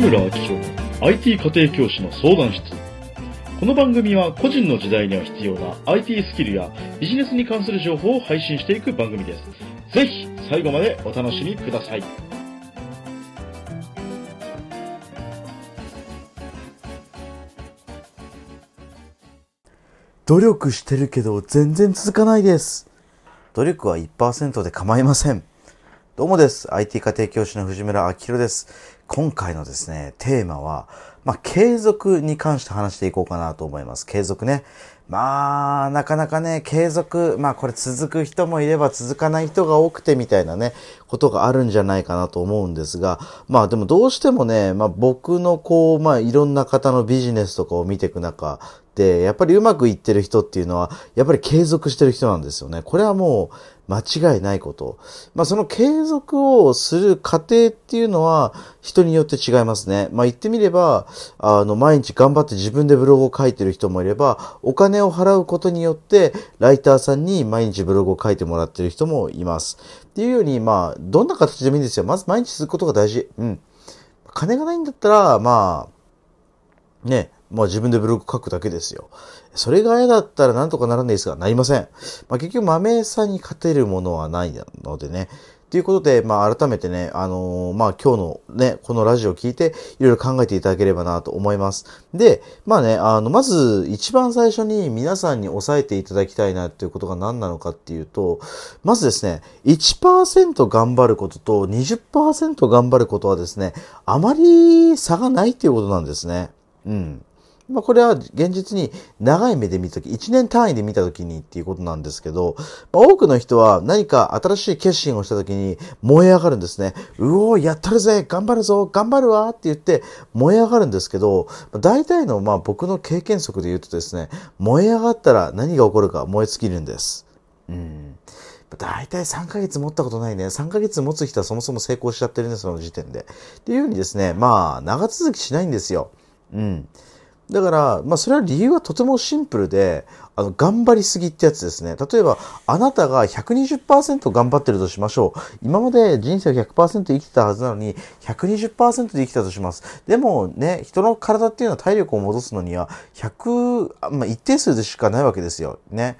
村明宏の IT 家庭教師の相談室。この番組は個人の時代には必要な IT スキルやビジネスに関する情報を配信していく番組です。ぜひ最後までお楽しみください。努力してるけど全然続かないです。努力は1%で構いません。どうもです。IT 家庭教師の藤村明宏です。今回のですね、テーマは、まあ、継続に関して話していこうかなと思います。継続ね。まあ、なかなかね、継続、まあこれ続く人もいれば続かない人が多くてみたいなね、ことがあるんじゃないかなと思うんですが、まあでもどうしてもね、まあ僕のこう、まあいろんな方のビジネスとかを見ていく中で、やっぱりうまくいってる人っていうのは、やっぱり継続してる人なんですよね。これはもう間違いないこと。まあその継続をする過程っていうのは人によって違いますね。まあ言ってみれば、あの毎日頑張って自分でブログを書いてる人もいれば、お金を払うことによってライターさんに毎日ブログを書いてもらってる人もいます。っていうように、まあどんな形でもいいんですよ。まず毎日することが大事。うん。金がないんだったら、まあ、ね、まあ自分でブログ書くだけですよ。それが嫌だったらなんとかならないですが、なりません。まあ結局豆さんに勝てるものはないのでね。ということで、まあ改めてね、あのーまあ今日のね、このラジオを聞いていろいろ考えていただければなと思います。で、まあね、あの、まず一番最初に皆さんに押さえていただきたいなっていうことが何なのかっていうと、まずですね、1%頑張ることと20%頑張ることはですね、あまり差がないっていうことなんですね。うん。まあ、これは現実に長い目で見たとき、1年単位で見たときにっていうことなんですけど、まあ、多くの人は何か新しい決心をしたときに燃え上がるんですね。うおー、やったるぜ頑張るぞ頑張るわって言って燃え上がるんですけど、大体のまあ僕の経験則で言うとですね、燃え上がったら何が起こるか燃え尽きるんです。うん。大体3ヶ月持ったことないね。3ヶ月持つ人はそもそも成功しちゃってるね、その時点で。っていうようにですね、まあ、長続きしないんですよ。うん。だから、まあ、それは理由はとてもシンプルで、あの、頑張りすぎってやつですね。例えば、あなたが120%頑張ってるとしましょう。今まで人生を100%生きてたはずなのに、120%で生きたとします。でもね、人の体っていうのは体力を戻すのには、100、まあ、一定数でしかないわけですよ。ね。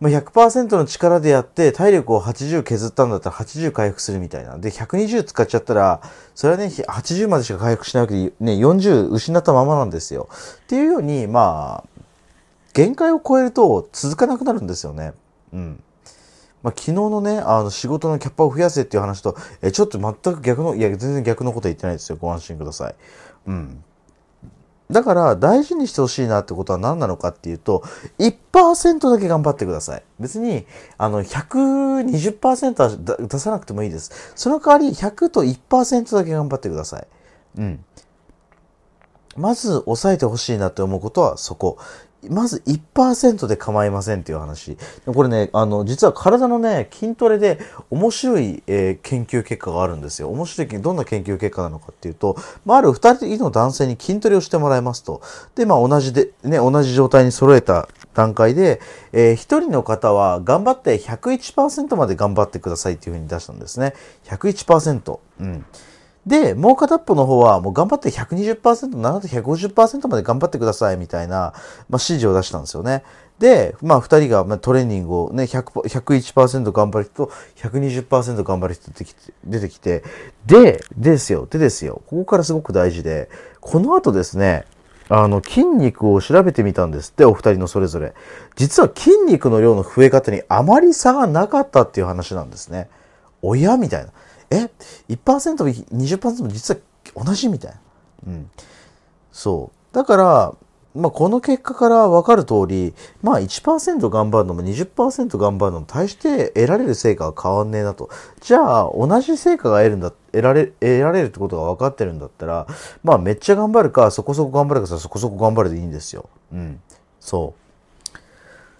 まあ、100%の力でやって体力を80削ったんだったら80回復するみたいな。で、120使っちゃったら、それはね、80までしか回復しないわけで、ね、40失ったままなんですよ。っていうように、まあ、限界を超えると続かなくなるんですよね。うん。まあ、昨日のね、あの、仕事のキャッパを増やせっていう話と、え、ちょっと全く逆の、いや、全然逆のこと言ってないですよ。ご安心ください。うん。だから大事にしてほしいなってことは何なのかっていうと、1%だけ頑張ってください。別に、あの、120%は出さなくてもいいです。その代わり100と1%だけ頑張ってください。うん。まず抑えてほしいなって思うことはそこ。まず1%で構いませんっていう話。これね、あの、実は体のね、筋トレで面白い、えー研究結果があるんですよ。面白い、どんな研究結果なのかっていうと、まあ、ある2人の男性に筋トレをしてもらいますと。で、まあ、同じで、ね、同じ状態に揃えた段階で、えー、1人の方は頑張って101%まで頑張ってくださいっていうふうに出したんですね。101%。うん。で、もう片っぽの方は、もう頑張って120%、なんと150%まで頑張ってくださいみたいな、まあ、指示を出したんですよね。で、まあ、二人がまトレーニングをね、100 101%頑張る人と120%頑張る人出てきて、出てきて、で、ですよ、でですよ、ここからすごく大事で、この後ですね、あの、筋肉を調べてみたんですって、お二人のそれぞれ。実は筋肉の量の増え方にあまり差がなかったっていう話なんですね。親？みたいな。え ?1% も、20%も実は同じみたいな。うん。そう。だから、まあ、この結果から分かる通り、まあ1%頑張るのも20%頑張るのも大して得られる成果は変わんねえなと。じゃあ、同じ成果が得るんだ、得られ、得られるってことが分かってるんだったら、まあめっちゃ頑張るか、そこそこ頑張るか、そこそこ頑張るでいいんですよ。うん。そう。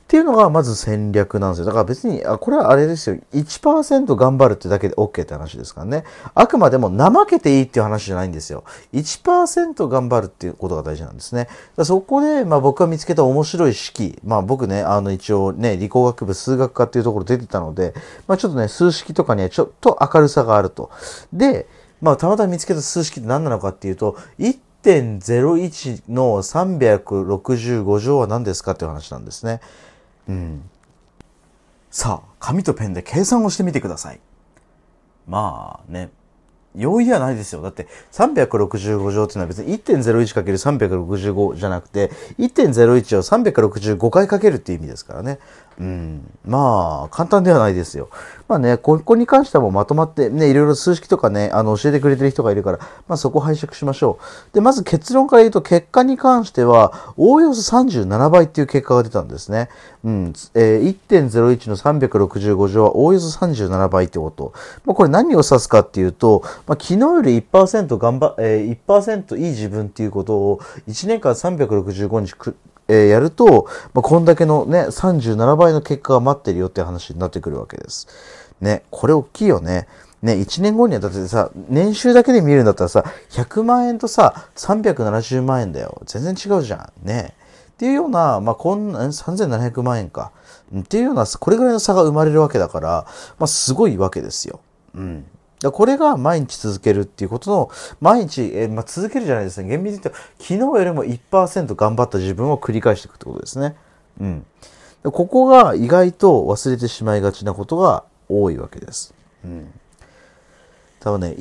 っていうのがまず戦略なんですよ。だから別に、あこれはあれですよ。1%頑張るってだけで OK って話ですからね。あくまでも怠けていいっていう話じゃないんですよ。1%頑張るっていうことが大事なんですね。そこで、まあ僕が見つけた面白い式。まあ僕ね、あの一応ね、理工学部数学科っていうところ出てたので、まあちょっとね、数式とかにはちょっと明るさがあると。で、まあ、たまたま見つけた数式って何なのかっていうと、1.01の365乗は何ですかっていう話なんですね。うん。さあ、紙とペンで計算をしてみてください。まあね、容易ではないですよ。だって365乗っていうのは別に 1.01×365 じゃなくて1.01を365回かけるっていう意味ですからね。うん。まあ、簡単ではないですよ。まあね、ここに関してはもうまとまってね、いろいろ数式とかね、あの、教えてくれてる人がいるから、まあそこ拝借しましょう。で、まず結論から言うと、結果に関しては、おおよそ37倍っていう結果が出たんですね。うん。えー、1.01の365乗はおおよそ37倍ってこと。まあこれ何を指すかっていうと、まあ昨日より1%頑張、えー、1%いい自分っていうことを1年間365日くえー、やると、まあ、こんだけのね、37倍の結果が待ってるよって話になってくるわけです。ね、これ大きいよね。ね、1年後にはだってさ、年収だけで見るんだったらさ、100万円とさ、370万円だよ。全然違うじゃん。ね。っていうような、まあ、こんな、3700万円か。っていうような、これぐらいの差が生まれるわけだから、まあ、すごいわけですよ。うん。これが毎日続けるっていうことの、毎日、えー、まあ、続けるじゃないですね。厳密に言うと、昨日よりも1%頑張った自分を繰り返していくってことですね。うん。ここが意外と忘れてしまいがちなことが多いわけです。うん。多分ね、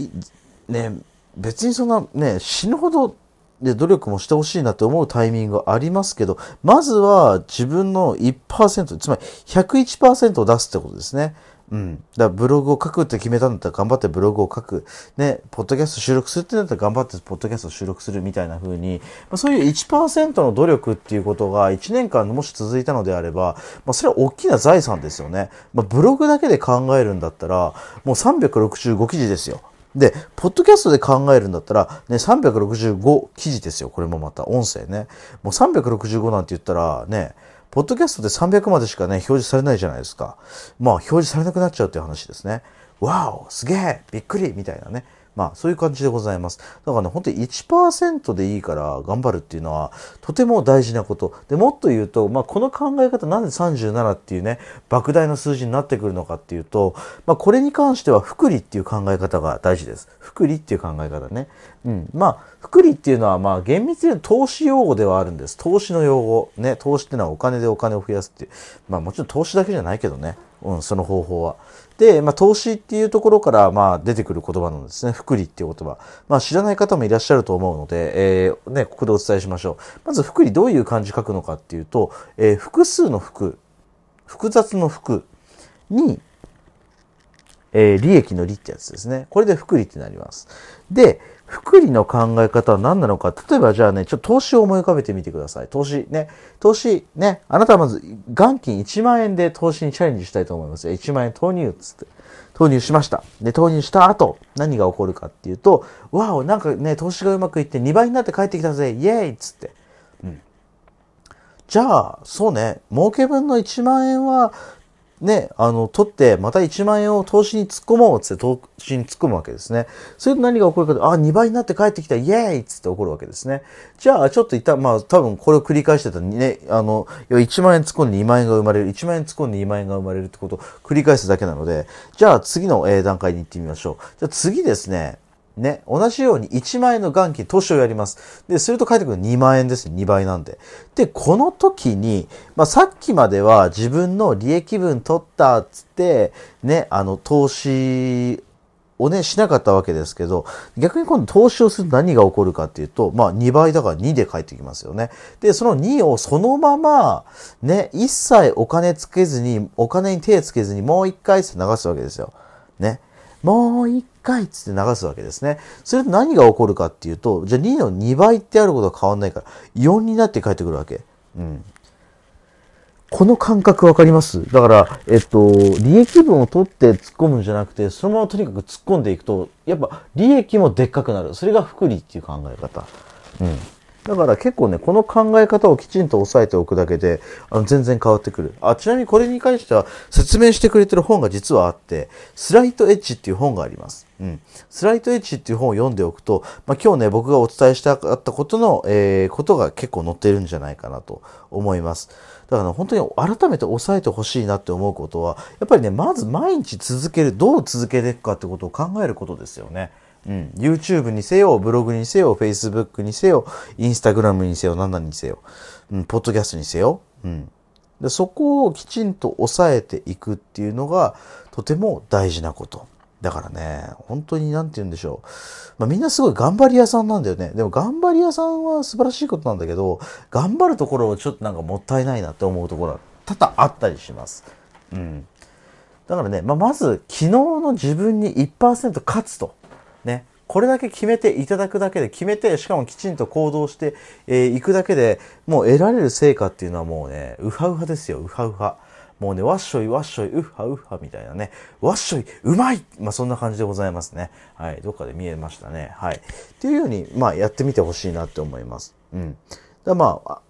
ね、別にそんなね、死ぬほどで努力もしてほしいなって思うタイミングがありますけど、まずは自分の1%、つまり101%を出すってことですね。うん。だからブログを書くって決めたんだったら頑張ってブログを書く。ね、ポッドキャスト収録するってなったら頑張ってポッドキャスト収録するみたいな風に、まあ、そういう1%の努力っていうことが1年間もし続いたのであれば、まあ、それは大きな財産ですよね。まあ、ブログだけで考えるんだったら、もう365記事ですよ。で、ポッドキャストで考えるんだったら、ね、365記事ですよ。これもまた音声ね。もう365なんて言ったらね、ポッドキャストで300までしかね、表示されないじゃないですか。まあ、表示されなくなっちゃうっていう話ですね。わおすげえびっくりみたいなね。まあ、そういう感じでございます。だからね、本当に1%でいいから頑張るっていうのは、とても大事なこと。で、もっと言うと、まあ、この考え方、なんで37っていうね、莫大な数字になってくるのかっていうと、まあ、これに関しては、福利っていう考え方が大事です。福利っていう考え方ね。うん。まあ、福利っていうのは、まあ、厳密に投資用語ではあるんです。投資の用語。ね、投資っていうのはお金でお金を増やすっていう。まあ、もちろん投資だけじゃないけどね。うん、その方法は。で、まあ、投資っていうところから、まあ、出てくる言葉なんですね。福利っていう言葉。まあ、知らない方もいらっしゃると思うので、えー、ね、ここでお伝えしましょう。まず、福利どういう漢字書くのかっていうと、えー、複数の福、複雑の福に、えー、利益の利ってやつですね。これで福利ってなります。で、福利の考え方は何なのか。例えばじゃあね、ちょっと投資を思い浮かべてみてください。投資ね。投資ね。あなたはまず元金1万円で投資にチャレンジしたいと思います。1万円投入っつって。投入しました。で、投入した後、何が起こるかっていうと、わお、なんかね、投資がうまくいって2倍になって帰ってきたぜ、イエーイっつって。うん。じゃあ、そうね、儲け分の1万円はね、あの、取って、また1万円を投資に突っ込もうっつって投資に突っ込むわけですね。それと何が起こるかと、あ、2倍になって帰ってきた、イエーイっつって起こるわけですね。じゃあ、ちょっと一旦、まあ、多分これを繰り返してたね、あの、1万円突っ込んで2万円が生まれる、1万円突っ込んで2万円が生まれるってことを繰り返すだけなので、じゃあ次の段階に行ってみましょう。じゃあ次ですね、ね、同じように1万円の元金投資をやります。で、すると返ってくる2万円です。2倍なんで。で、この時に、まあ、さっきまでは自分の利益分取ったっつって、ね、あの、投資をね、しなかったわけですけど、逆に今度投資をすると何が起こるかっていうと、まあ2倍だから2で返ってきますよね。で、その2をそのまま、ね、一切お金つけずに、お金に手つけずにもう一回流すわけですよ。ね。もう一回つって流すわけですね。それと何が起こるかっていうと、じゃあ2の2倍ってあることは変わんないから、4になって帰ってくるわけ。うん。この感覚わかります？だから、えっと、利益分を取って突っ込むんじゃなくて、そのままとにかく突っ込んでいくと、やっぱ利益もでっかくなる。それが福利っていう考え方。うん。だから結構ね、この考え方をきちんと押さえておくだけで、あの、全然変わってくる。あ、ちなみにこれに関しては説明してくれてる本が実はあって、スライトエッジっていう本があります。うん。スライトエッジっていう本を読んでおくと、まあ、今日ね、僕がお伝えしたかったことの、えー、ことが結構載ってるんじゃないかなと思います。だから、ね、本当に改めて押さえてほしいなって思うことは、やっぱりね、まず毎日続ける、どう続けていくかってことを考えることですよね。うん。YouTube にせよ、ブログにせよ、Facebook にせよ、Instagram にせよ、何々にせよ、うん、ポッドキャストにせよ。うん。でそこをきちんと抑えていくっていうのが、とても大事なこと。だからね、本当になんて言うんでしょう。まあみんなすごい頑張り屋さんなんだよね。でも頑張り屋さんは素晴らしいことなんだけど、頑張るところをちょっとなんかもったいないなって思うところは多々あったりします。うん。だからね、まあ、まず昨日の自分に1%勝つと。これだけ決めていただくだけで、決めて、しかもきちんと行動してい、えー、くだけで、もう得られる成果っていうのはもうね、ウハウハですよ、ウハウハ。もうね、わっしょいわっしょい、ウッハウッハみたいなね、わっしょい、うまいまあそんな感じでございますね。はい、どっかで見えましたね。はい。っていうように、まあやってみてほしいなって思います。うん。だまあ、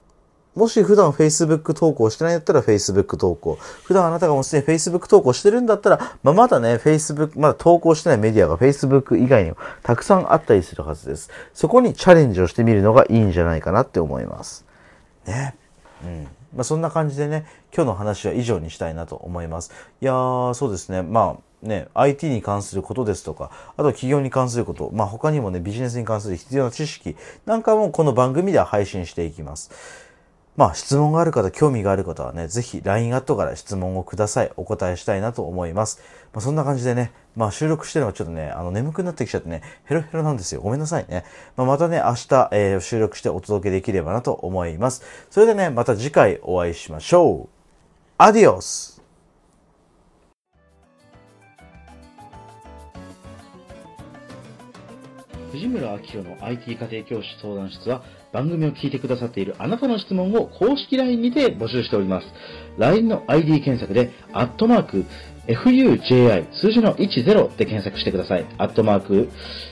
もし普段 Facebook 投稿してないんだったら Facebook 投稿。普段あなたがもうすでに Facebook 投稿してるんだったら、まあ、まだね、Facebook、まだ投稿してないメディアが Facebook 以外にもたくさんあったりするはずです。そこにチャレンジをしてみるのがいいんじゃないかなって思います。ね。うん。まあ、そんな感じでね、今日の話は以上にしたいなと思います。いやー、そうですね。まあ、ね、IT に関することですとか、あと企業に関すること、まあ他にもね、ビジネスに関する必要な知識なんかもこの番組では配信していきます。まあ質問がある方、興味がある方はね、ぜひ LINE アットから質問をください。お答えしたいなと思います。まあそんな感じでね、まあ収録してるのがちょっとね、あの眠くなってきちゃってね、ヘロヘロなんですよ。ごめんなさいね。まあまたね、明日、えー、収録してお届けできればなと思います。それでね、また次回お会いしましょう。アディオス藤村明の IT 家庭教師相談室は番組を聞いてくださっているあなたの質問を公式 LINE にて募集しております。LINE の ID 検索で、アットマーク、FUJI 数字の10で検索してください。アットマーク、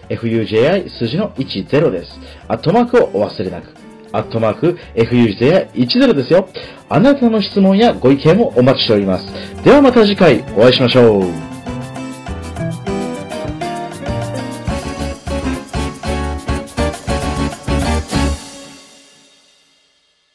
FUJI 数字の10です。アットマークをお忘れなく。アットマーク、FUJI10 ですよ。あなたの質問やご意見もお待ちしております。ではまた次回お会いしましょう。